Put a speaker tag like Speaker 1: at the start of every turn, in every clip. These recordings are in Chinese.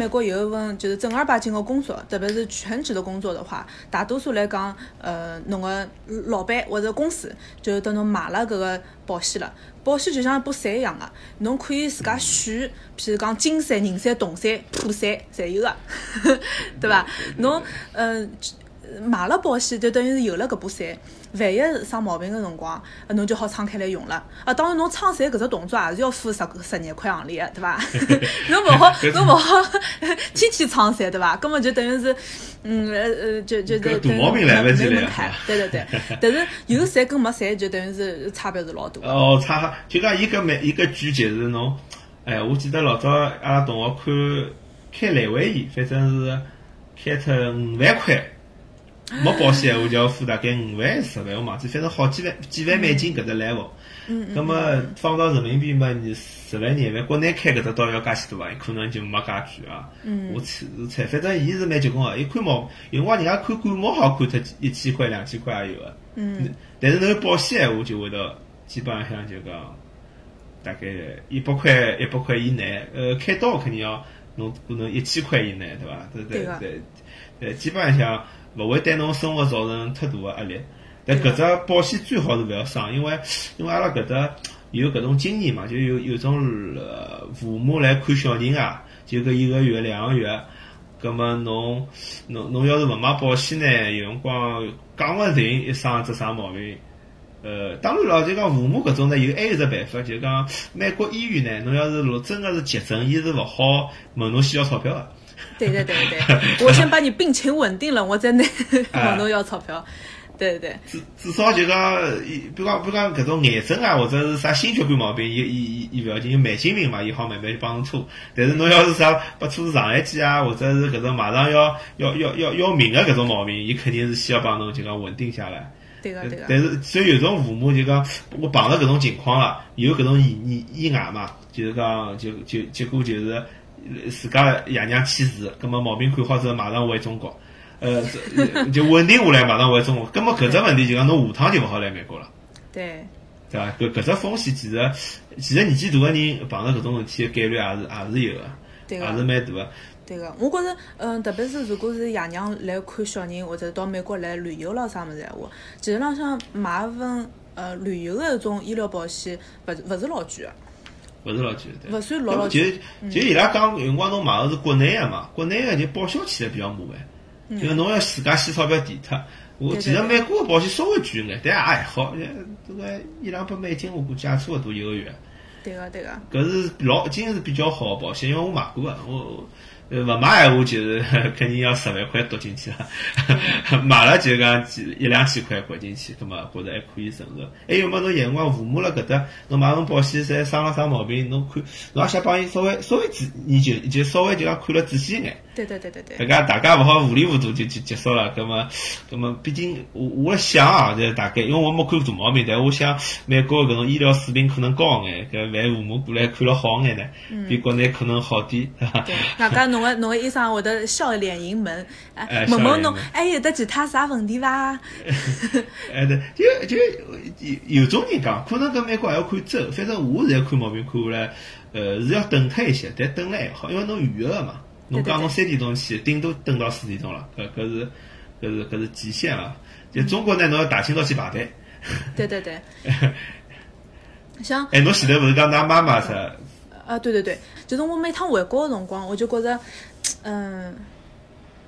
Speaker 1: 美国有一份就是正儿八经的工作，特别是全职的工作的话，大多数来讲，呃，侬个老板或者公司就等侬买了搿个保险了。保险就像一把伞一样个，侬可以自家选，譬如讲金伞、银伞、铜伞、破伞，侪有个，对伐？侬呃买了保险，就等于是有了搿把伞。万一生毛病个辰光，侬就好撑开来用了。啊，当然侬撑伞搿只动作也是要付十十廿块行钿个，对伐？侬勿好，侬勿好天天撑伞，对伐？根本就等于是，嗯呃呃，就就就
Speaker 2: 大毛病来勿及了。
Speaker 1: 对对对，但是有伞跟没伞就等于是差别是老大。
Speaker 2: 哦，差就讲伊搿每一个句就是侬，哎，我记得老早阿拉同学看开阑尾炎，反正是开出五万块。没保险闲话就要付大概五万十万，我忘记，反正好几万几万美金搿只 level。
Speaker 1: 嗯
Speaker 2: 嗯。么放到人民币嘛，你十万廿万，国内开搿只刀要介许多伐？可能就没介贵啊。
Speaker 1: 嗯。
Speaker 2: 我猜是猜，反正伊是蛮结棍个，伊看毛，有辰光人家看感冒好看脱一千块两千块也有个。
Speaker 1: 嗯。
Speaker 2: 但是侬有保险闲话就会得基本上就讲大概一百块一百块以内，呃，开刀肯定要侬可能一千块以内，对伐？对对对。呃，基本上。勿会对侬生活造成太大个压力，但搿只保险最好是勿要伤，因为因为阿拉搿搭有搿种经验嘛，就有有种呃父母来看小人啊，就搿一个月两个月，葛末侬侬侬要是勿买保险呢，有辰光讲勿定一生只啥毛病。呃，当然咯，就讲父母搿种呢，有还有只办法，就讲美国医院呢，侬要是如真个是急诊，伊是勿好问侬需要钞票个。
Speaker 1: 对对对对，我先把你病情稳定了，我再拿往侬要钞票。对对对，
Speaker 2: 至至少就讲，比如讲比如讲搿种癌症啊，或者是啥心血管毛病，伊伊伊伊勿要紧，有慢性病嘛，伊好慢慢去帮侬拖。但是侬要是啥拨拖上一记啊，或者是搿种马上要要要要要命个搿种毛病，伊肯定是先要帮侬就讲稳定下来。
Speaker 1: 对个对个。
Speaker 2: 但是所以有种父母就讲，我碰到搿种情况了，有搿种意意意外嘛，就是讲就就结果就是。自家爷娘去世，葛末毛病看好之后马上回中国，呃，就稳定下来马上回中国。葛末搿只问题就讲侬下趟就勿好来美国了。
Speaker 1: 对。
Speaker 2: 对伐？搿搿只风险其实其实年纪大个人碰着搿种事体个概率也是也是有个，也是蛮大个。
Speaker 1: 对个，我觉着，嗯，特别是如果是爷娘来看小人或者到美国来旅游咾啥物事闲话，其实浪向买一份呃旅游个一种医疗保险，勿勿是老贵个。
Speaker 2: 勿是老贵，
Speaker 1: 勿算老老
Speaker 2: 就就伊拉讲，有辰光侬买个是国内个嘛，国内个就报销起来比较麻烦，就侬要自家先钞票垫脱。我其实美国个保险稍微贵眼，但也还好，这个一两百美金我估计也差勿多一个月。
Speaker 1: 对个对个。
Speaker 2: 搿是老已经是比较好个保险，因为我买过个，我。呃，勿买闲话就是 肯定要十万块丢进去了，买了就讲几一两千块掼进去，葛么觉着还可以承受。还有么侬有辰光父母辣搿搭，侬买份保险，侪生了啥毛病，侬看，侬也想帮伊稍微稍微仔，你就就稍微就讲看了仔细一眼。
Speaker 1: 对对对对对。
Speaker 2: 大家大家勿好糊里糊涂就就结束了，葛么葛么毕竟我我想啊，就大概因为我没看过大毛病，但我想美国搿种医疗水平可能高眼，搿万父母过来看了好眼呢，比国内可能好点，对
Speaker 1: 外加侬。个侬个医生会得笑脸迎门，哎，问问侬还有得其他啥问题伐？
Speaker 2: 哎，对，就就有有种人讲，可能搿美国还要看州，反正我现在看毛病看下来，呃，是要等脱一些，但等了还好，因为侬预约了嘛，侬讲侬三点钟去，顶多等到四点钟了，搿搿是搿是搿是极限了。就中国呢，侬要大清早去排队。
Speaker 1: 对对对。像
Speaker 2: 哎，侬前头勿是讲㑚妈妈是？
Speaker 1: 啊，对对对，就是我每趟回国个辰光，我就觉着，嗯，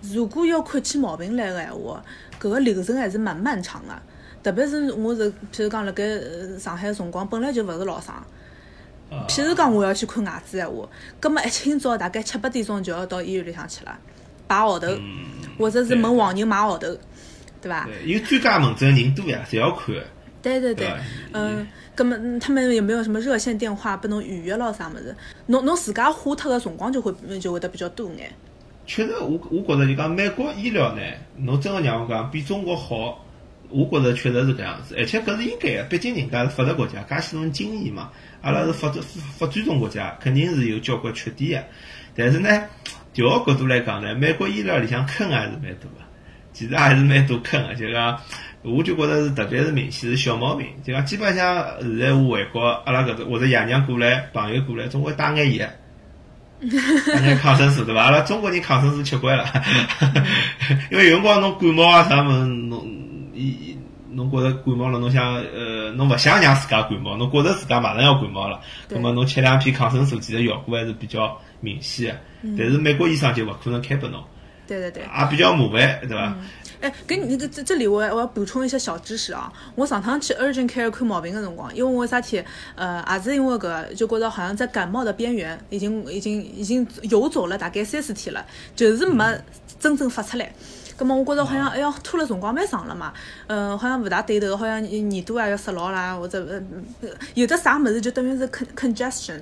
Speaker 1: 如果要看起毛病来个闲话，搿个流程还是蛮漫长个。特别是我是，譬如讲辣盖上海个辰光，本来就勿是老长。譬如讲我要去看牙齿闲话，葛末一清早大概七八点钟就要到医院里向去了，排号头，或者是问黄牛买号头，对伐？
Speaker 2: 有专家门诊人多呀，侪要看。
Speaker 1: 对对对，嗯。咁么，他们有没有什么热线电话拨侬预约咯啥么子？侬侬自家花脱个辰光就会就会得比较多眼。
Speaker 2: 确实，我我觉着就讲美国医疗呢，侬真个让我讲比中国好，我觉着确实是搿样子，而且搿是应该个，毕竟人家是发达国家，介许多经验嘛，阿拉是发展发展中国家，肯定是有交关缺点。个。但是呢，调个角度来讲呢，美国医疗里向坑还是蛮多个，其实还是蛮多坑个，就讲。我就觉着是特别是明显是小毛病，就讲基本上现在我回国，阿拉搿只或者爷娘过来，朋友过来，总归带眼药，那抗生素对伐？阿拉中国人抗生素吃惯了，因为有辰光侬感冒啊啥物事，侬伊侬觉着感冒了，侬想呃，侬勿想让自家感冒，侬觉着自家马上要感冒了，那么侬吃两片抗生素，其实效果还是比较明显的。但是美国医生就勿可能开拨侬。
Speaker 1: 对对对。
Speaker 2: 也比较麻烦，对伐？
Speaker 1: 哎，给你这这这里我我要补充一些小知识啊！我上趟去 urgent care 看毛病的辰光，因为我啥体呃，也是因为搿就觉着好像在感冒的边缘，已经已经已经游走了大概三四天了，就是没真正发出来。葛么我觉着好像哎呀拖了辰光蛮长了嘛，嗯，好像勿大对头，好像耳朵也要塞牢啦，或者呃有的啥物事就等于是 con congestion，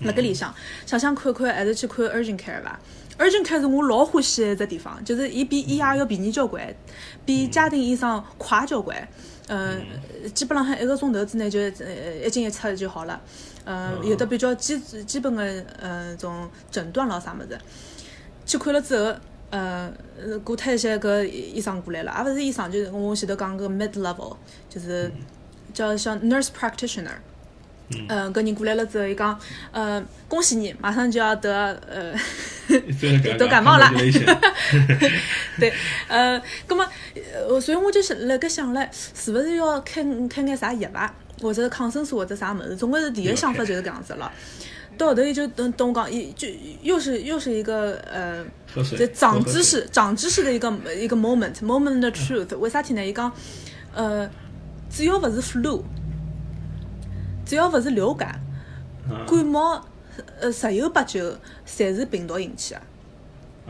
Speaker 1: 辣搿里向。想想看看还是去看 urgent care 吧。urgent care 是我老欢喜的一只地方，就是伊比医院要便宜交关，比家庭医生快交关。嗯，基本浪向一个钟头之内就呃一进一出就好了。嗯，有的比较基基本的呃种诊断咯啥物事，去看了之后，呃过脱一些搿医生过来了，也勿是医生，就是我前头讲个 mid level，就是叫像 nurse practitioner。嗯，搿人过来了之后，伊讲，呃，恭喜你，马上就要得呃 得感冒了。对，呃，葛么，呃，所以我就是辣盖想唻，是勿是要开开眼啥药伐，或者抗生素或者啥物事？总归是第一个想法就是搿样子了。到后头伊就等等我讲，伊就又是又是一个呃，这长知识长知识的一个一个 moment moment the truth。为啥体呢？伊讲，呃，只要勿是 flu。只要勿是流感，感冒，呃，十有八九侪是病毒引起的。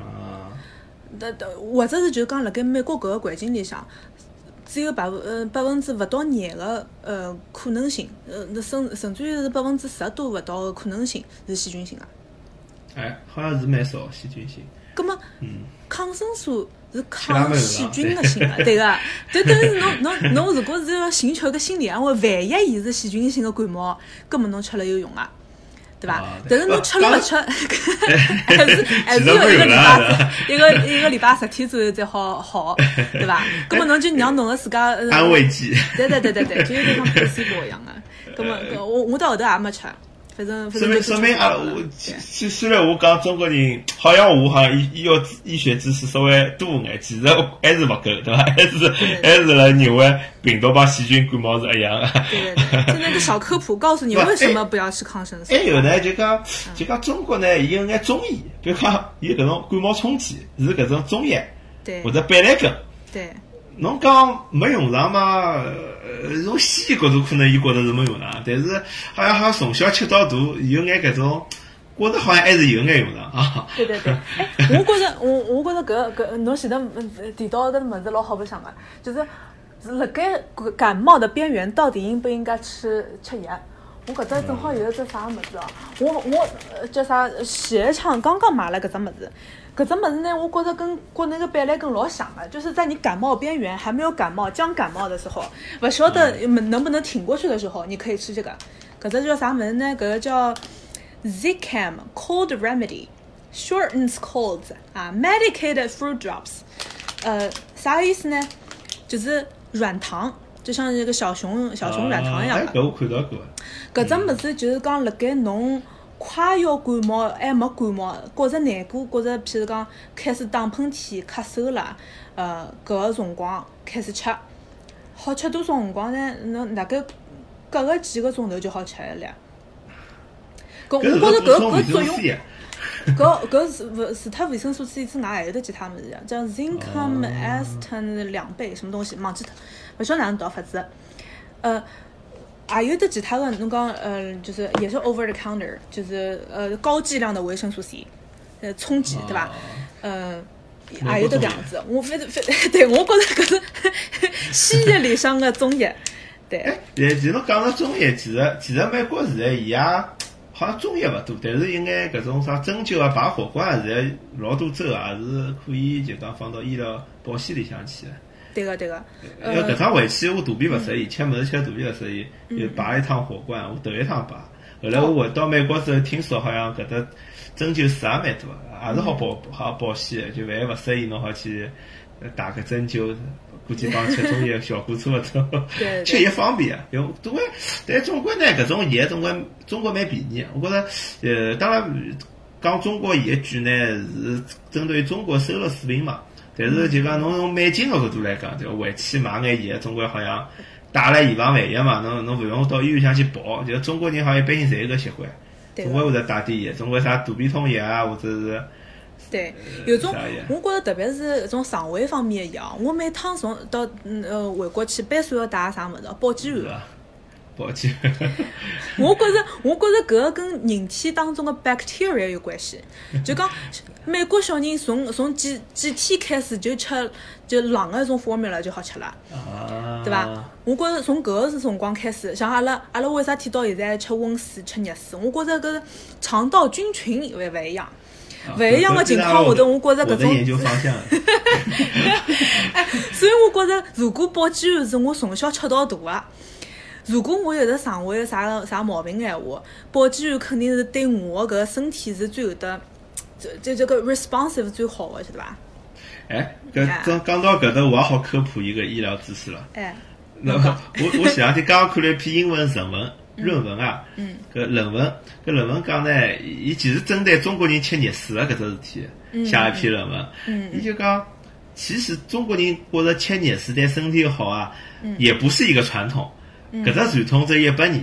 Speaker 2: 啊。
Speaker 1: 那或者是就讲辣盖美国搿个环境里向，只有百分呃百分之勿到廿个呃可能性，呃那甚甚至于是百分之十都勿到个可能性是细菌性啊。
Speaker 2: 哎，好像是蛮少细菌性。
Speaker 1: 葛么，抗生素。是抗细菌的性啊，对个，就等于侬侬侬如果是要寻求个心理安慰，万一伊是细菌性个感冒，根本侬吃了有用啊，对伐？但是侬吃了勿吃，还是还是要一个礼拜，一个一个礼拜十天左右才好好，对伐？根本侬就让侬个自家
Speaker 2: 安慰剂，
Speaker 1: 对对对对对，就有点像配西瓜一样的。根本我我到后头也没吃。说
Speaker 2: 明说明啊，我虽虽然我讲中国人，好像我好像医医药医学知识稍微多眼，其实还是勿够，对伐？还是还是来认为病毒帮细菌感冒是一样的。
Speaker 1: 对对对，现在个小科普告诉你 为什么不要吃抗生素。
Speaker 2: 还有呢，就讲就讲中国呢，伊有眼中医，比如讲有搿种感冒冲剂是搿种中药，
Speaker 1: 对，
Speaker 2: 或者板蓝根，
Speaker 1: 对。
Speaker 2: 侬讲没用上嘛？呃，从西医角度可能伊觉得是没用上，但是好像好像从小吃到大，有眼搿种，觉得好像还是有眼用
Speaker 1: 上啊。对对对，哎，我觉着我我觉着搿搿侬前头提到的物事老好白相个，就是辣盖感冒的边缘，到底应不应该吃吃药？我搿只正好有一只啥物事哦，我我叫啥？前一枪刚刚买了搿只物事。搿只物事呢，我觉着跟国内个板蓝根老像的，就是在你感冒边缘还没有感冒、将感冒的时候，勿晓得能不能挺过去的时候，你可以吃这个。搿只叫啥物事呢？搿个叫 Zicam Cold Remedy Shortens Colds 啊，Medicated Fruit Drops。呃，啥意思呢？就是软糖，就像一个小熊小熊软糖一样的。
Speaker 2: 搿我看到过。
Speaker 1: 搿只物事就是讲辣盖侬。快要感冒还没感冒，觉着难过，觉着譬如讲开始打喷嚏、咳嗽了，呃，搿个辰光开始吃，好吃多少辰光呢？侬大概隔个几个钟头就好吃一粒。搿我觉着搿搿作用，搿搿是勿除脱维生素 C 之外，还有得其他物事，叫 Zincum Aston 两倍什么东西，忘记脱，勿晓得哪能读法子，呃。还有得其他的，侬讲，嗯，就是也是 over the counter，就是呃高剂量的维生素 C，呃冲剂，对吧？嗯，还有得这样子，我反正反对我觉着搿是西医里向的中药，对。
Speaker 2: 但，其实侬讲到中药，其实其实美国现在伊也好像中药勿多，但是应该搿种啥针灸啊、拔火罐，现在老多州也是可以就讲放到医疗保险里向去的。
Speaker 1: 对个对个，
Speaker 2: 因为搿趟回去我肚皮勿适意，吃物事吃肚皮勿适意，就拔一趟火罐，我头一趟排。后来我回到美国之后，听说好像搿搭针灸师也蛮多，也是好保好保险，就万一勿适意，侬好去打个针灸，估计帮吃中药效果差勿多。吃药 方便啊，用总归，但总归呢，搿种药总归中国蛮便宜。我觉着，呃，当然。讲中国药局呢是针对中国收入水平嘛，但是就讲侬从美金个角度来讲，就回去买眼盐，总归好像带了以防万一嘛，侬侬勿用到医院向去跑，就中国人好像一般性侪有个习惯，总归会得带点盐，总归啥肚皮痛药啊，或者是。
Speaker 1: 对，有种，我觉着特别是搿种肠胃方面的药，我每趟从到呃回国去，必须要带啥物事，保健丸。
Speaker 2: 保健。
Speaker 1: 我觉着，我觉着搿个跟人体当中的 bacteria 有关系。就讲美国小人从从几几天开始就吃就冷的一种 formula 就好吃了，对伐？我觉着从搿个是辰光开始，像阿拉阿拉为啥提到现在吃温水吃热水？我觉着搿肠道菌群勿勿一样。勿一样的情况下头，我觉着搿种，哎，所以我觉着，如果保健丸是我从小吃到大的，如果我有的肠胃啥啥毛病闲话，保健丸肯定是对我搿身体是最有的，这这这个 responsive 最好的，晓得伐？
Speaker 2: 哎，搿讲讲到搿搭，我也好科普一个医疗知识了。
Speaker 1: 哎，
Speaker 2: 那么我我前两天刚刚看了一篇英文论文。论文啊，搿论文，搿论文讲呢，伊其实针对中国人吃热水的搿只事体写一篇论文。嗯伊就讲，其实中国人觉着吃热水对身体好啊，也不是一个传统。搿只传统只一百年。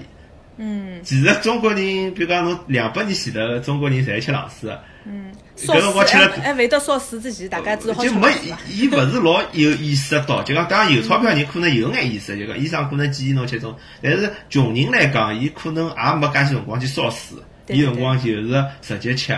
Speaker 1: 嗯，
Speaker 2: 其实中国人，比如讲侬两百年前头，中国人侪吃冷水的。
Speaker 1: 嗯，搿辰光吃了，还会得烧水之前，大家只好
Speaker 2: 就没，伊勿是老有意识到，就讲当然有钞票人可能有眼意识，就讲医生可能建议侬吃种，但是穷人来讲，伊可能也没介许辰光去烧水，伊辰光就是直接吃。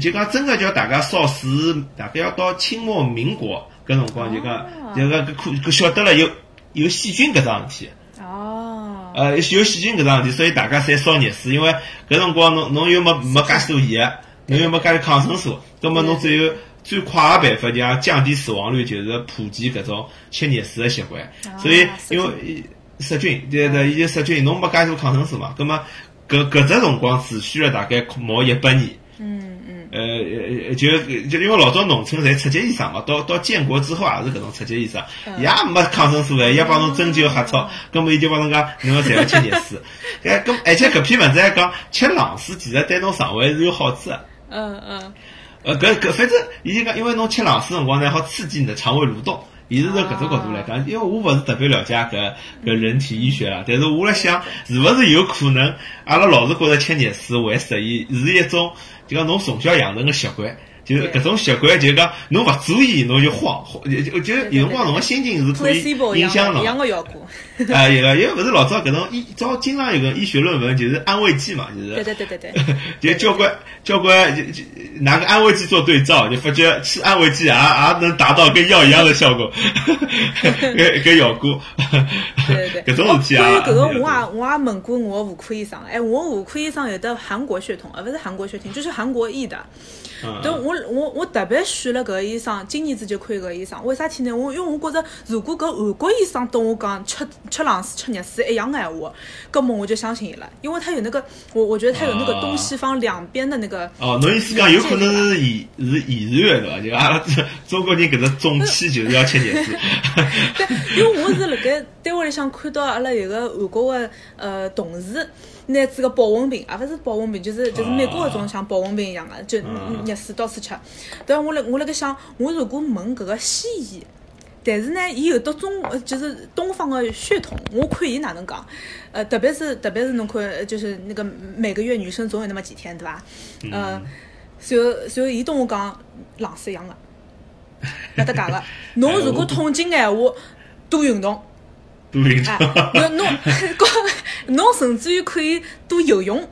Speaker 2: 就讲真个叫大家烧水，大概要到清末民国搿辰光，就讲就讲搿可搿晓得了有有细菌搿桩事体。
Speaker 1: 哦。
Speaker 2: 呃，有细菌搿桩事体，所以大家侪烧热水，因为搿辰光侬侬又没没介许多盐。侬又没加抗生素，那么侬只有最快个办法，就降低死亡率，就是普及搿种吃热水个习惯。所以，因为杀菌，对对，伊就杀菌，侬没加多抗生素嘛，那么搿搿只辰光持续了大概毛一百年。
Speaker 1: 嗯嗯。
Speaker 2: 呃，就就因为老早农村侪出级医生嘛，到到建国之后也是搿种出级医生，也没抗生素个，也帮侬针灸黑草，根本伊就帮侬讲，侬侪要吃热水。哎，搿而且搿篇文章还讲，吃冷水其实对侬肠胃是有好处的。
Speaker 1: 嗯嗯，
Speaker 2: 呃，搿搿反正，伊就讲，因为侬吃冷水辰光呢，好刺激你的肠胃蠕动。伊是从搿种角度来讲，因为我勿是特别了解搿搿人体医学啦，但是我辣想，是勿是有可能，阿拉老是觉着吃热水会适宜，是一种就讲侬从小养成个习惯。就是搿种习惯，就讲侬勿注意，侬就慌，就就有辰光侬个心情是可以影响侬。
Speaker 1: 一样个效果。
Speaker 2: 啊，一个，因为勿是老早搿种医，早经常有个医学论文，就是安慰剂嘛，就是。
Speaker 1: 对对对对对。
Speaker 2: 就交关交关就就拿个安慰剂做对照，就发觉吃安慰剂也也能达到跟药一样的效果，搿搿效果。
Speaker 1: 对对
Speaker 2: 对。搿种事体啊。
Speaker 1: 关于搿个，我也我也问过我妇科医生，哎，我妇科医生有的韩国血统，而勿是韩国血统，就是韩国裔的。对，我我我特别选了搿个医生，今年子就看搿个医生。为啥体呢？我因为我觉着，如果搿韩国医生跟我讲吃吃冷水、吃热水一样的闲话，搿么我就相信伊了，因为他有那个，我我觉得他有那个东西方两边的那个。
Speaker 2: 哦，侬意思讲有可能是遗是以日月对伐？就阿拉中国人搿只中气就是要吃热水。
Speaker 1: 对，因为我是辣盖单位里向看到阿拉有个韩国的呃同事。拿子个保温瓶，也勿是保温瓶，就是就是美国搿种像保温瓶一样个，就热水到处吃。但我辣我辣盖想，我如果问搿个西医，但是呢，伊有得中就是东方的血统，我看伊哪能讲。呃，特别是特别是侬看，就是那个每个月女生总有那么几天，对伐？呃，随后随后伊跟我讲冷水一样的，勿搭界个。侬如果痛经闲话，多运动。
Speaker 2: 多运动。
Speaker 1: 侬侬侬甚至于可以多游泳，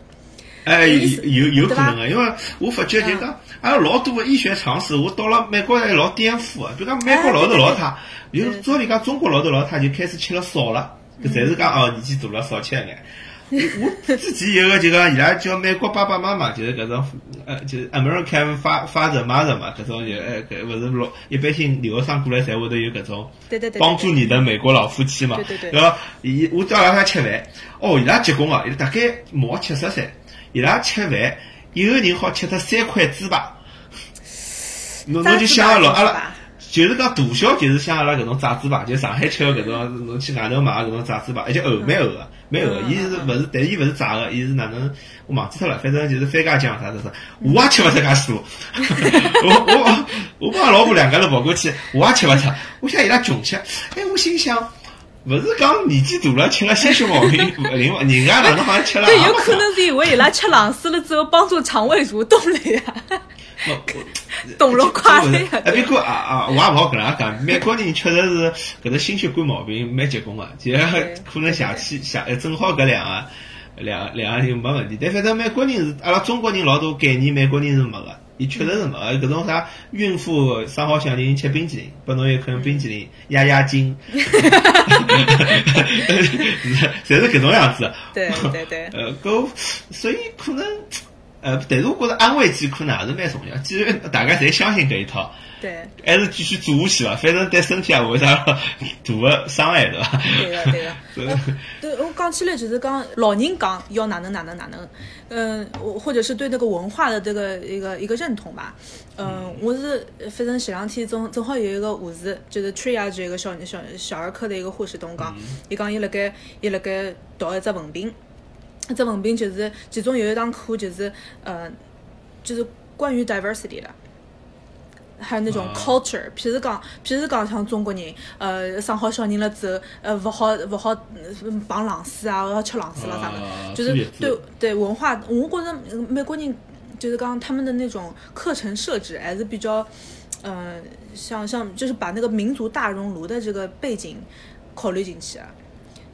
Speaker 2: 哎，有有可能个，因为我发觉就讲，阿拉老多个医学常识，我到了美国还老颠覆个。比如讲美国老头老太，有照理讲中国老头老太就开始吃了少了，搿侪是讲哦年纪大了少吃一眼。我之前有个就讲伊拉叫美国爸爸妈妈，就是搿种呃，就是 American father mother 嘛，搿种就呃搿勿是老一般性留学生过来才会得有搿种帮助你的美国老夫妻嘛，
Speaker 1: 对
Speaker 2: 伐？伊我叫伊拉吃饭，哦，伊拉结棍哦，伊拉大概毛七十岁，伊拉吃饭一个人好吃脱三块猪排，侬侬就想了，阿拉就是讲大小就是像阿拉搿种炸猪排，就上海吃个搿种，侬去外头买个搿种炸猪排，而且厚蛮厚个，蛮厚个。伊是勿是？但是伊勿是炸个，伊是哪能？我忘记脱了，反正就是番茄酱啥啥啥，我也吃勿出介许多。我我我帮老婆两个人跑过去，我也吃勿出。我想伊拉穷吃，哎，我心想。勿是讲年纪大了吃了些许毛病，人人家哪能好像吃了？
Speaker 1: 对，有可能是因为伊拉吃冷水了之后帮助肠胃蠕动了呀。动了快了呀！
Speaker 2: 哎，别过啊啊！我也勿好跟人讲，美国人确实是搿只心血管毛病蛮结棍个，就可能下气下正好搿两个两两个人没问题。但反正美国人是阿拉中国人老多概念，美国人是没个。伊确实是没，搿种啥孕妇生好小人吃冰淇淋，拨侬一颗冰淇淋压压惊，侪 是搿种样子。
Speaker 1: 对对对。
Speaker 2: 呃，搿所以可能，呃，但是我觉着安慰剂可能还是蛮重要，既然大家侪相信搿一套。
Speaker 1: 对，
Speaker 2: 还是继续做下去伐，反正对身体也勿会啥 大个伤害，
Speaker 1: 对伐？对个，对 个。对，我讲起来就是讲老人讲要哪能哪能哪能，嗯，或者是对那个文化的这个一个一个认同吧。嗯，我是反正前两天正正好有一个护士，就是 triage 一个小小小儿科的一个护士同我讲，伊讲伊辣盖伊辣盖读一只文凭，一只文凭就是其中有一堂课就是呃，就是关于 diversity 的。还有那种 culture，譬如讲，譬如讲像中国人，呃，生好小人了之后，呃，勿好勿好碰冷水啊，要吃冷水了啥的，就是对对文化，我觉着美国人就是讲他们的那种课程设置还是比较，嗯，像像就是把那个民族大熔炉的这个背景考虑进去啊。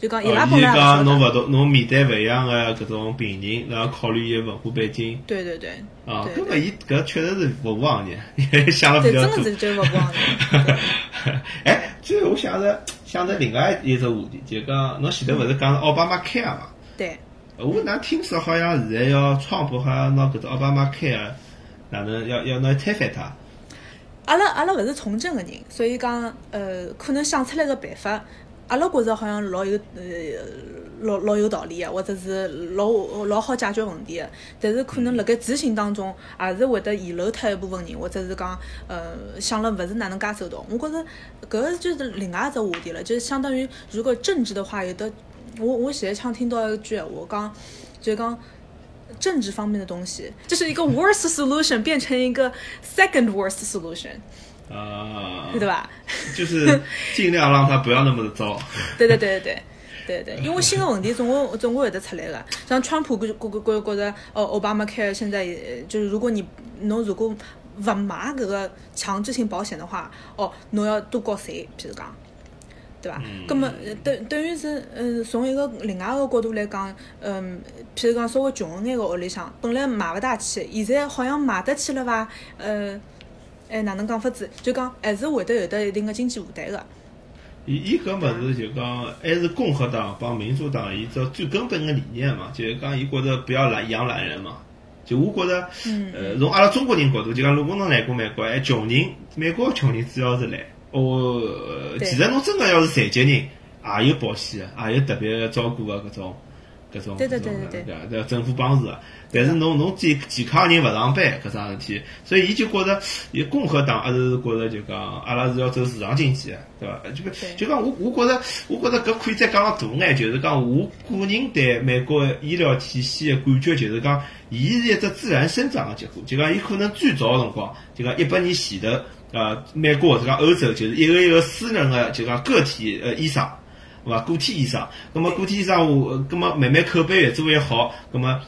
Speaker 1: 就讲伊拉本来
Speaker 2: 讲侬勿同，侬面对勿一样个搿种病人，然后考虑伊文化背景。
Speaker 1: 对对对。
Speaker 2: 啊，根本伊搿确实是服务行业，想了比较
Speaker 1: 多。对，真的是就是服务行业。
Speaker 2: 哎，最后我想着想着另外一只话题，就讲侬前头勿是讲奥巴马 care 嘛？
Speaker 1: 对。
Speaker 2: 我哪听说好像现在要川普好像拿搿只奥巴马 care 哪能要要拿推翻他？
Speaker 1: 阿拉阿拉勿是从政个人，所以讲呃，可能想出来个办法。阿拉觉着好像老有呃老老有道理个，或者是老老好解决问题个，但是可能辣盖执行当中，还是会得遗漏脱一部分人，或者是讲呃想了勿是哪能介周到。我觉着搿个就是另外一只话题了，就是相当于如果政治的话，有的我我现在常听到一句闲话，讲就讲政治方面的东西，就是一个 worst solution 变成一个 second worst solution。
Speaker 2: 啊，
Speaker 1: 对吧？
Speaker 2: 就是尽量让他不要那么的糟。
Speaker 1: 对对对对对对对，因为新的问题总归总归会得出来的。像川普觉觉觉觉得，哦，奥巴马开现在就是如果你侬如果不买这个强制性保险的话，哦，侬要多交税，譬如讲，对吧？那么等等于是，嗯，从一个另外一个角度来讲，嗯，譬如讲稍微穷一眼个屋里向，本来买不大起，现在好像买得起了吧？呃。哎，哪能讲法子？就讲还是会得有得一定的经济负担个。
Speaker 2: 伊伊搿物事就讲还是共和党帮民主党伊只最根本个理念嘛，就是讲伊觉着不要懒养懒人嘛。就我觉着，呃，从阿拉中国人角度，就讲如果侬来过美国，哎，穷人，美国穷人主要是来，哦，其实侬真个要是残疾人，也有保险个，也有特别照顾个搿种。搿种对对对对，政府帮助个，但是侬侬健健康人勿上班搿桩事体，所以伊就觉着，伊共和党还是觉着就讲，阿拉是要走市场经济个，对伐？就就讲我我觉着，我觉着搿可以再讲大眼，就是讲我个人对美国医疗体系个感觉，就是讲，伊是一只自然生长个结果，就讲伊可能最早个辰光，就讲一百年前头，呃，美国或者讲欧洲，就是一个一个私人个，就讲个体呃医生。对伐？个体医生，那么个体医生，我，那么慢慢口碑越做越好，那么，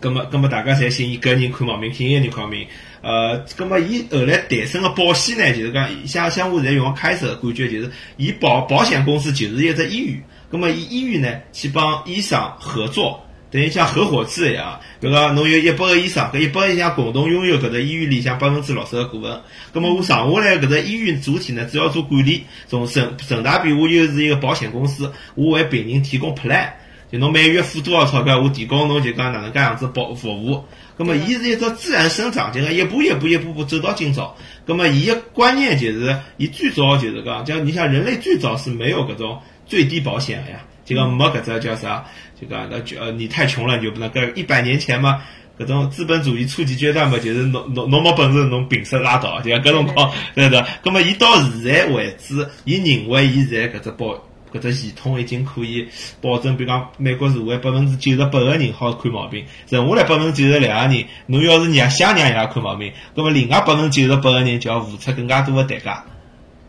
Speaker 2: 那么，那么大家侪信伊搿人看毛病，寻伊人看毛病。呃，那么伊后来诞生个保险呢，就是讲，像像我现在用开始感觉就是，伊保保险公司就是一只医院，那么伊医院呢去帮医生合作。等于像合伙制一样，比如讲，侬有一百个医生，搿一百个医生共同拥有搿只医院里向百分之六十个股份。葛末我剩下来搿只医院主体呢，主要做管理。从顺顺大便，我又是一个保险公司，我为病人提供 plan，就侬每月付多少钞票，我提供侬就讲哪能介样子保服务。葛末伊是一只自然生长，就讲一步一步一步步走到今朝。葛末伊个观念就是，伊最早就是讲，就你像人类最早是没有搿种最低保险个呀，就讲没搿只叫啥？就讲那就呃，你太穷了，你就不能跟一百年前嘛，搿种资本主义初级阶段嘛，就是侬侬侬没本事，侬平时拉倒，就像搿辰光，对对。葛末伊到现在为止，伊认为伊现在搿只保搿只系统已经可以保证，比如讲美国社会百分之九十八个人好看毛病，剩下来百分之九十两个人，侬要是让想让伊拉看毛病，葛末另外百分之九十八个人就要付出更加多的代价。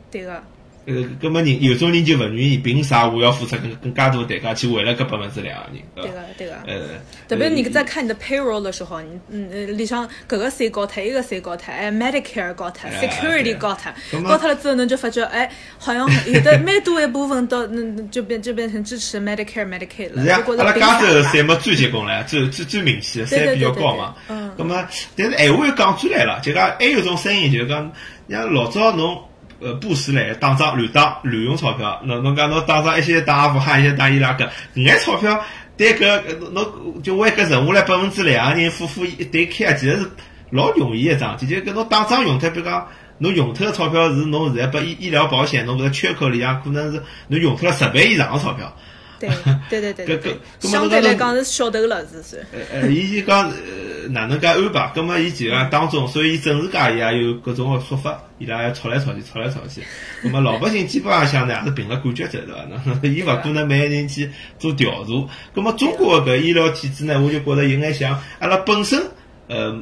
Speaker 1: 对个。
Speaker 2: 呃，搿么人有种人就勿愿意，凭啥我要付出更更加多代价去为了搿百分之两个人？
Speaker 1: 对个，对个。
Speaker 2: 呃，
Speaker 1: 特别你在看你的 payroll 的时候，你嗯，里向搿个税高脱，一个税高脱，哎，Medicare 高脱，Security 高脱，高脱了之后，侬就发觉，哎，好像有的蛮多一部分到，嗯，就变就变成支持 Medicare Medicaid 了。
Speaker 2: 是呀，阿拉加州税么最结棍了，最最最明显，税比较高嘛。
Speaker 1: 嗯。
Speaker 2: 咁么，但是闲话又讲转来了，就讲还有种声音，就讲，像老早侬。呃，布什来打仗乱打乱用钞票，侬侬讲侬打仗一些打阿富汗，一些打伊拉克，搿眼钞票对搿侬就为搿剩下来百分之两个人付付一对开，其实是老容易一桩，就搿侬打仗用脱，比如讲侬用脱个钞票是侬现在拨医医疗保险，侬搿个缺口里向可能是侬用脱了十倍以上个钞票。
Speaker 1: 对对对对，相对来讲是小头了，是是。
Speaker 2: 呃呃，伊就讲呃哪能介安排？葛末伊就讲当中，所以政治界也有各种个说法，伊拉要吵来吵去，吵来吵去。葛末老百姓基本上想呢，也是凭了感觉走，对伐？那伊勿可能每个人去做调查。葛末中国搿医疗体制呢，我就觉着有眼像阿拉本身，呃。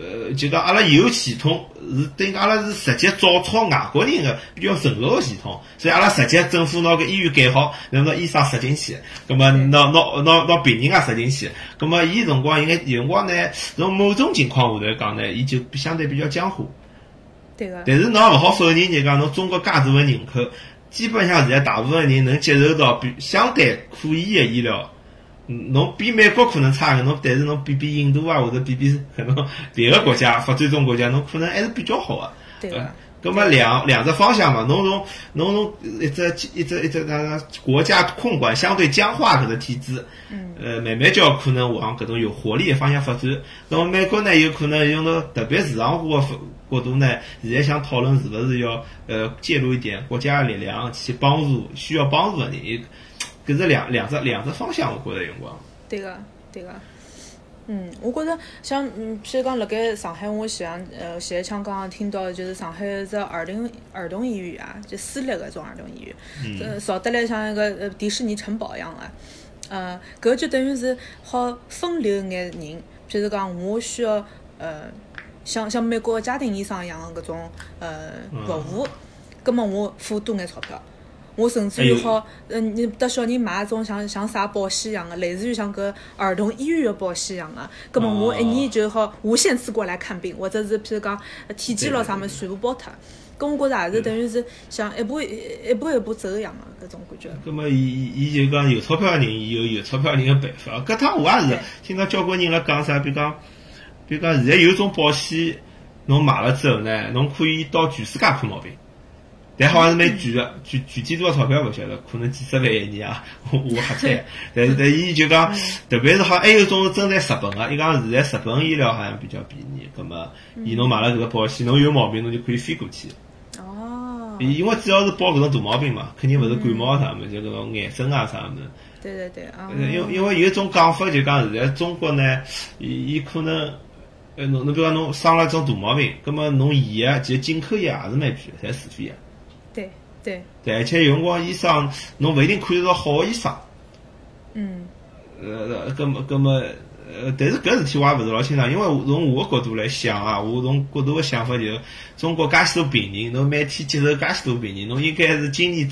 Speaker 2: 呃，就讲阿拉有系统是等于阿拉是直接照抄外国人个比较成熟个系统，所以阿拉直接政府拿个医院改好，让拿医生塞进去，葛么拿拿拿拿病人也塞进去，葛么伊辰光应该有辰光呢，从某种情况下头讲呢，伊就相对比较僵化。
Speaker 1: 对个。
Speaker 2: 但是侬也勿好否认，就讲侬中国介大个人口，基本上现在大部分人能接受到比相对可以个医疗。侬比美国可能差个，侬但是侬比比印度啊，或者比比可能 别个国家发展中国家，侬可能还是比较好个。
Speaker 1: 对
Speaker 2: 个。咁么两两只方向嘛，侬从侬从一只一只一只那个国家控管相对僵化搿只体制，
Speaker 1: 嗯，
Speaker 2: 呃，慢慢叫可能往搿种有活力的方向发展。那么美国呢，有可能用到特别市场化的角度呢，现在想讨论是勿是要呃介入一点国家力量去帮助需要帮助的人。搿是两两只两只方向，我觉着辰光。
Speaker 1: 对个，对个。嗯，我觉着像嗯，譬如讲，辣盖上海，我前呃前一枪刚刚听到，就是上海一只儿童儿童医院啊，就私立个种儿童医院，嗯，造得来像一个呃迪士尼城堡一样个。呃，搿就等于是好分流眼人，譬如讲，我需要呃像像美国家庭医生一样个搿种呃服务，葛末我付多眼钞票。我甚至于好，嗯，你搭小人买一种像像啥保险一样的，类似于像搿儿童医院的保险一样的，葛么我一年就好无限次过来看病，或者是譬如讲体检咯啥么全部包脱，搿我觉着也是等于是像一步一步一步走一样的搿种感觉。
Speaker 2: 葛么伊伊就讲有钞票人有有钞票人的办法，搿趟我也是听到交关人辣讲啥，比如讲，比如讲现在有种保险，侬买了之后呢，侬可以到全世界看毛病。但好像是蛮贵个，具具体多少钞票勿晓得，可能几十万一年啊，我我瞎猜。但是但伊就讲，特别是好还有种是针对日本个，伊讲现在日本医疗好像比较便宜，葛么伊侬买了搿个保险，侬有毛病侬就可以飞过去。
Speaker 1: 哦。
Speaker 2: 因为主要是保搿种大毛病嘛，肯定勿是感冒啥么，就搿种癌症啊啥么。
Speaker 1: 对对对啊。
Speaker 2: 因因为有一种讲法就讲，现在中国呢，伊伊可能，呃，侬侬比如讲侬生了种大毛病，葛么侬医药其实进口药也是蛮贵，侪自费个。
Speaker 1: 对对，
Speaker 2: 对，而且有辰光医生，侬勿一定看得到好个医生。
Speaker 1: 嗯。
Speaker 2: 呃，搿么搿么，呃，但是搿事体我也勿是老清爽，因为从我个角度来想啊，我从角度个想法就，中国介许多病人，侬每天接受介许多病人，侬应该是经验，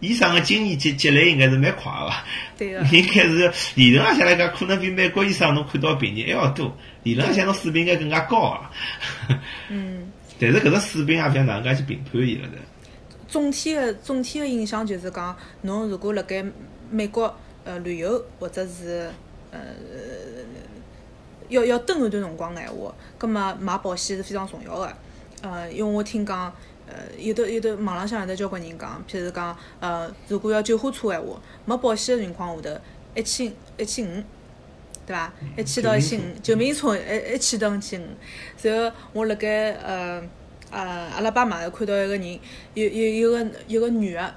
Speaker 2: 医生个经验积积累应该是蛮快个伐？
Speaker 1: 对个。
Speaker 2: 应该是理论上来讲，可能比美国医生侬看到病人还要多，理论上侬水平应该更加高啊。
Speaker 1: 嗯。
Speaker 2: 但是搿只水平也勿晓得哪能介去评判伊了的。
Speaker 1: 总体的总体的印象就是讲，侬如果辣盖美国呃旅游或者是呃要要蹲一段辰光闲话，葛末买保险是非常重要个。呃，因为我听讲，呃，有的有的网浪向有得交关人讲，譬如讲，呃，如果要救护车闲话，没保险的情况下头，一千一千五，对伐？一千到一千五，救命车一一千到一千五。然后我辣盖呃。呃，阿拉爸妈看到一个人，有有有个有个女个，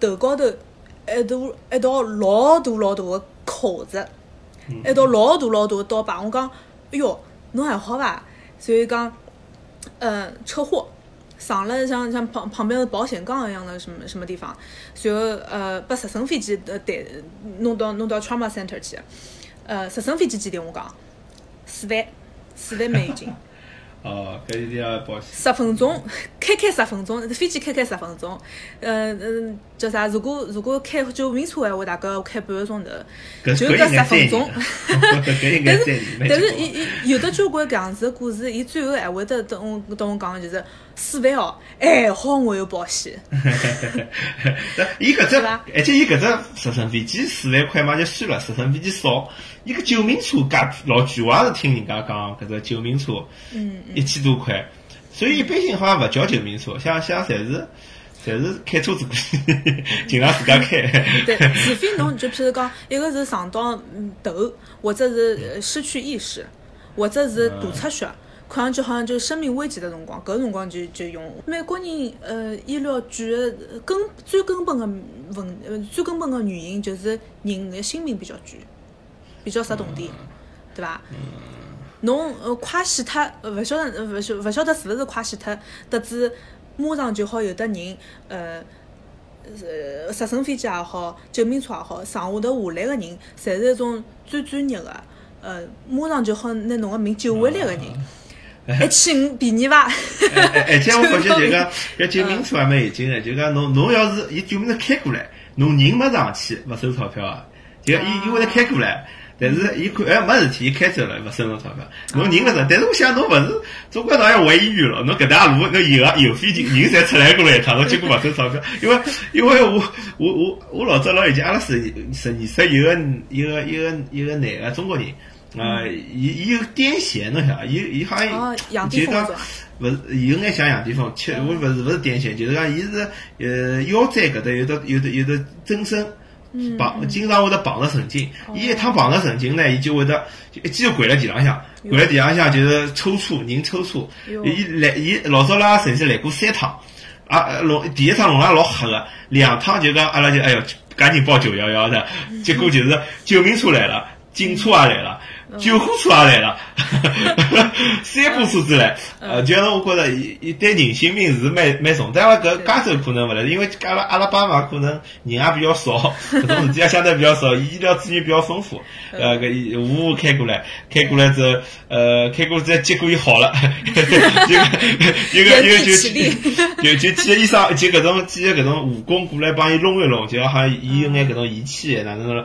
Speaker 1: 头高头一大一道老大老大个口子，一道老大老大个刀疤。我讲哎哟，侬还好伐？所以讲，呃，车祸。上了像像旁旁边的保险杠一样的什么什么地方，随后呃把直升飞机呃带弄到弄到 trauma center 去，呃直升飞机几点我讲，四万四万美金。
Speaker 2: 哦，搿一定要保险。
Speaker 1: 十分钟，开开十分钟，飞机开开十分钟，嗯嗯，叫啥？如果如果开救护车闲话，大概要开半个钟头，就搿十分钟。但是但是，伊伊有的交关搿样子的故事，伊最后还会得等我等我讲，就是四万哦，还好我有保险。
Speaker 2: 伊搿只，而且伊搿只直升飞机四万块嘛就算了，直升飞机少。伊个救命车，介老贵，我也是听人家讲，搿只救命车，一千多块，所以一般性好像勿叫救命车，像像侪是侪是开车子过去，尽量自家开。
Speaker 1: 对，除非侬就譬如讲，一个是撞到头，或者是失去意识，或者是大出血，看上去好像就生命危急的辰光，搿辰光就就用。美国人呃医疗贵的根最根本的问呃最根本的原因就是人的性命比较贵。比较值动点，对伐？侬呃快死脱，勿晓得勿晓勿晓得是勿是快死脱，得知马上就好有的人呃呃直升飞机也好，救命车也好，上下头下来个人，侪是一种最专业个，呃马上就好拿侬个命救回来个人，一千五便宜伐？
Speaker 2: 而且我发觉 就讲搿救命车还蛮有劲个，就讲侬侬要是伊救命车开过来，侬人没上去，勿收钞票啊，就伊伊会得开过来。但是，伊看哎没事体，伊开走了，勿收侬钞票。侬人勿是，但是我想侬勿是，总归侬要回医院了。侬搿条路，侬有啊有飞机人侪出来过了一趟，侬结果勿收钞票。因为因为我我我我老早老以前阿拉是十二十有个一个一个一个男个中国人，啊，伊伊有癫痫，侬晓得？伊伊好像就讲勿是有眼像杨迪峰，吃我勿是勿是癫痫，就是讲伊是呃腰椎搿搭有的有的有的增生。绑经常会得绑着神经，伊一趟绑着神经呢，伊就会得一记就跪在地浪向，跪在地浪向就是抽搐，人抽搐。伊来伊老早拉神经来过三趟，啊弄第一趟弄了老吓个，两趟就讲阿拉就哎哟赶紧报九幺幺的，结果就是救命车来了，警车也来了。救护车也来了，三部车子来，呃，就是我觉着一一对人性命是蛮蛮重，但话搿加州可能勿来，因为阿拉阿拉巴马可能人也比较少，搿种事体也相对比较少，医疗资源比较丰富，呃，搿呜呜开过来，开过来之后，呃，开过来之后结果伊好了，就 一个一个就就就几个医生，就搿种几个搿种武功过来帮伊弄一弄，就好像伊有眼搿种仪器，哪能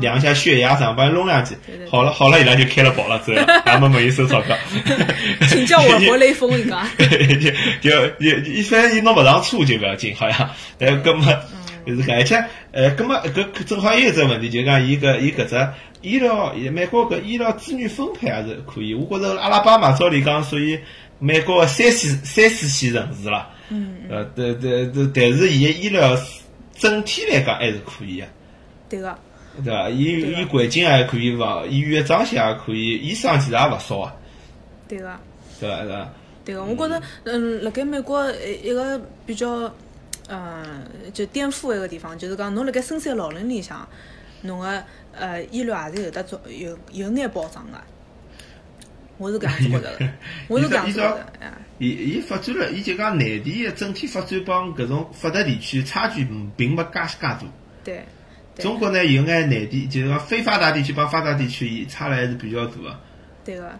Speaker 2: 量一下血压啥，帮伊弄两记，好了好了。伊拉就开了跑了走了，也没没有收钞票。
Speaker 1: 请叫我活雷锋一个。
Speaker 2: 就就一般伊弄勿上车就勿要紧，好像。哎，搿么就是讲，而且呃，搿么搿正好还有一只问题，就讲伊搿伊搿只医疗，美国搿医疗资源分配还是可以。我觉着阿拉巴马照理讲属于美国个三四三四线城市了。嗯。呃，对对对，但是伊个医疗整体来讲还是可以个。
Speaker 1: 对个。
Speaker 2: 对伐？伊伊环境还可以伐？医院的装修也可以，医生其实也勿少啊。
Speaker 1: 对个。
Speaker 2: 对伐？对伐？
Speaker 1: 对个，我觉着，嗯，辣盖美国一个比较，嗯，就颠覆一个地方，就是讲侬辣盖深山老林里向，侬个呃医疗也是有得做有有眼保障个。我是搿样子觉着个，我是搿样子觉着。
Speaker 2: 伊伊发展了，伊就讲内地个整体发展帮搿种发达地区差距并没介介大。
Speaker 1: 对。
Speaker 2: 中国呢有眼内地，就是讲非发达地区帮发达地区差了还是比较大
Speaker 1: 个。对个。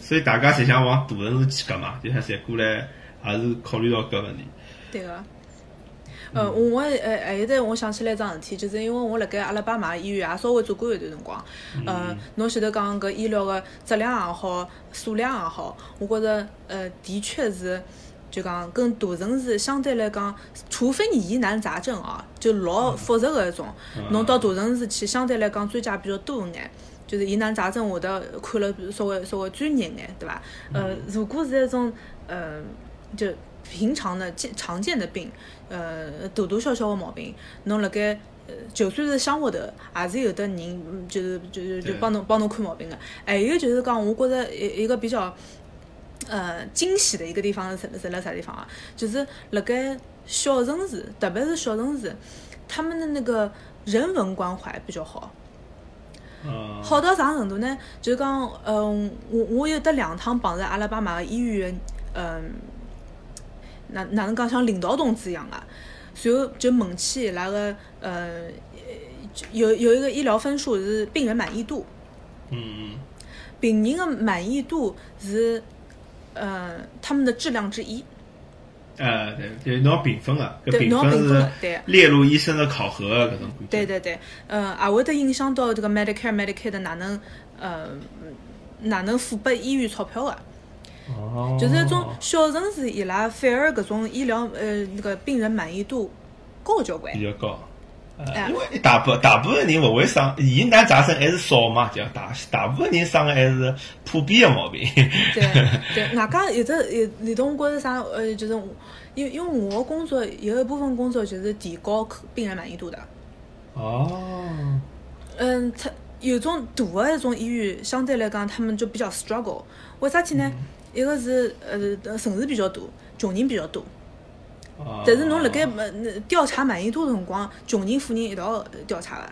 Speaker 2: 所以大家侪想往大城市去搿嘛，就像侪过来，也是考虑到搿问题。
Speaker 1: 对个。呃，我呃还有得，我想起来一桩事体，就是因为我辣盖阿拉巴马医院也稍微做过一段辰光。呃。侬前头讲搿医疗个质量也好，数量也好，我觉着呃的确是。就讲跟大城市相对来讲，除非你疑难杂症啊，就老复杂个一种，侬到大城市去，相对来讲专家比较多眼，就是疑难杂症，会得看了稍微稍微专业眼，对伐？呃，如果是一种呃，就平常的见常见的病，呃，大大小小的毛病，侬辣盖呃，就算是乡下头，也是有的人就是就是就帮侬帮侬看毛病的。还有就是讲，我觉着一一个比较。呃，惊喜的一个地方是是辣啥地方啊？就是辣盖小城市，特别是小城市，他们的那个人文关怀比较好。好到啥程度呢？就是讲，嗯，我我有得两趟碰着阿拉巴马个医院，嗯，哪哪能讲像领导同志一样个，随后就问起伊拉个，呃，有有一个医疗分数是病人满意度。
Speaker 2: 嗯。
Speaker 1: 病人的满意度是，呃，他们的质量之一。
Speaker 2: 呃，对，就拿评分个，搿评分是列入医生的考核搿种规
Speaker 1: 对对对，呃，也会得影响到这个 Medicare、Medicaid 哪能，呃，哪能付拨医院钞票个。
Speaker 2: 哦。
Speaker 1: 就是一种小城市，伊拉反而搿种医疗呃那个病人满意度高交关。
Speaker 2: 比较高。因为大部大部分人勿会生疑难杂症还是少嘛，叫大大部分人生个还是普遍个毛病。
Speaker 1: 对对，外加有只有里头，我觉着啥呃，就是因因为我工作有一部分工作就是提高病人满意度的。
Speaker 2: 哦。
Speaker 1: 嗯，他有种大的一种医院，相对来讲他们就比较 struggle。为啥体呢？一个是呃城市比较大，穷人比较多。但是侬辣盖呃调查满意度的辰光，穷人富人一道调查个，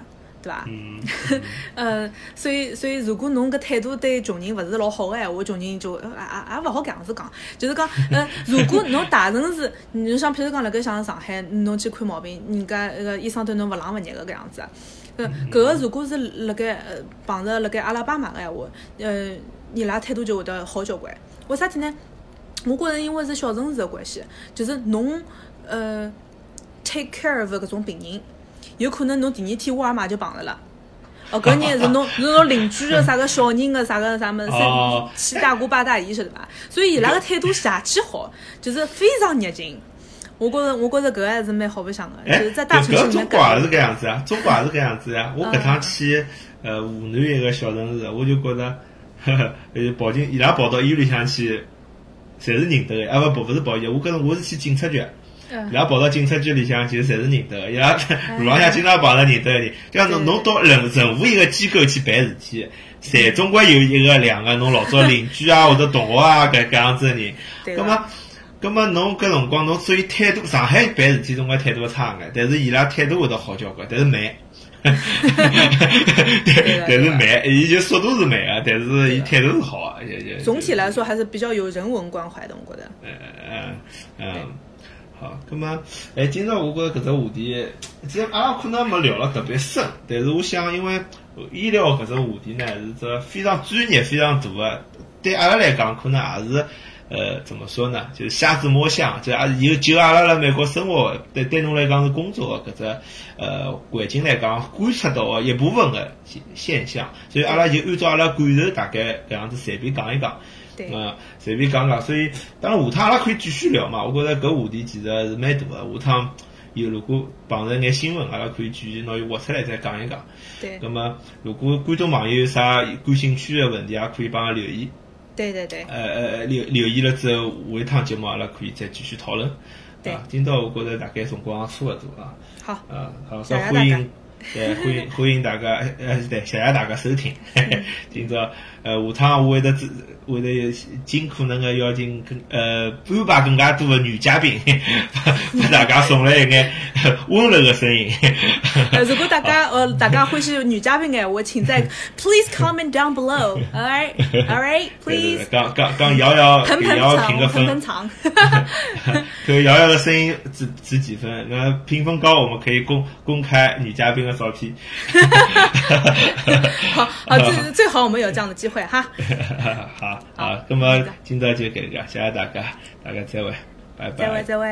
Speaker 1: 对伐？
Speaker 2: 嗯。
Speaker 1: 呃，所以所以如果侬搿态度对穷人勿是老好个闲话，穷人就也也也勿好搿样子讲。就是讲，呃，如果侬大城市，侬像譬如讲辣盖像上海，侬去看毛病，人家那个医生对侬勿冷勿热个搿样子。呃，搿个如果是辣盖呃碰着辣盖阿拉巴马个闲话，呃，伊拉态度就会得好交关。为啥体呢？我觉着因为是小城市的关系，就是侬呃 take care of 搿种病人，有可能侬第二天沃尔玛就碰着了。哦，搿人是侬 侬侬邻居的啥个小人的啥个啥么七大姑八大姨晓得伐？所以伊拉个态度邪气好，就是非常热情。我觉着我觉着搿还是蛮好白相的，就是在大城市里面。
Speaker 2: 中国也是搿样子啊，中国也是搿样子呀。我搿趟去呃湖南一个小城市，我就觉着，呃跑进伊拉跑到医院里向去。侪是认得个，啊勿不不是保洁，我跟着我是去警察局，伊拉跑到警察局里向就侪是认得个，伊拉 路浪向经常碰着认得个人，像侬侬到任任何一个机构去办事体，侪总归有一个两个侬老早邻居啊 或者同学啊搿搿样子个人，葛么葛么侬搿辰光侬所以态度，上海办事体总归态度差眼，但是伊拉态度会得好交关，但是慢。对，但是慢，伊就速度是慢啊，但是伊态度是好啊。
Speaker 1: 总体来说还是比较有人文关怀的，我觉得。
Speaker 2: 嗯嗯嗯，好，那么，哎，今朝我觉着搿只话题，其实阿拉可能没聊了特别深，但是我想，因为医疗搿只话题呢，是只非常专业、非常大的，对阿拉来讲，可能也是。呃，怎么说呢？就是瞎子摸象，就也有就阿拉辣美国生活，对对侬来讲是工作搿只呃环境来讲，观察到一部分的现现象，所以阿拉就按照阿拉感受，大概搿样子随便讲一讲，
Speaker 1: 嗯，
Speaker 2: 随便讲讲。所以当然下趟阿拉可以继续聊嘛。我觉着搿话题其实是蛮大的。下趟有如果碰着眼新闻，阿拉可以继续拿伊挖出来再讲一讲。
Speaker 1: 对。
Speaker 2: 那么如果观众朋友有啥感兴趣的问题，也可以帮阿拉留言。
Speaker 1: 对对对，呃
Speaker 2: 呃留留意了之后，下一趟节目阿拉可以再继续讨论。
Speaker 1: 对，
Speaker 2: 今朝我觉着大概辰光差勿多啊。
Speaker 1: 好。
Speaker 2: 啊，好，欢迎，对，欢迎欢迎大家，呃，对，谢谢大家收听。今朝，呃，下趟我会得只。会得有尽可能的邀请更呃安排更加多的女嘉宾，给大家送来一眼温柔的声音。
Speaker 1: 如果大家呃大家欢喜女嘉宾的话，请在 Please comment down below。All right, all right, please
Speaker 2: 刚刚刚瑶瑶
Speaker 1: 瑶
Speaker 2: 瑶评个分。
Speaker 1: 喷喷场，
Speaker 2: 看瑶瑶的声音值值几分？那评分高，我们可以公公开女嘉宾的照片。
Speaker 1: 好好，最最好我们有这样的机会哈。
Speaker 2: 好。好，那么今朝就搿个，谢谢大家，大家再会，拜拜。
Speaker 1: 再会，再会。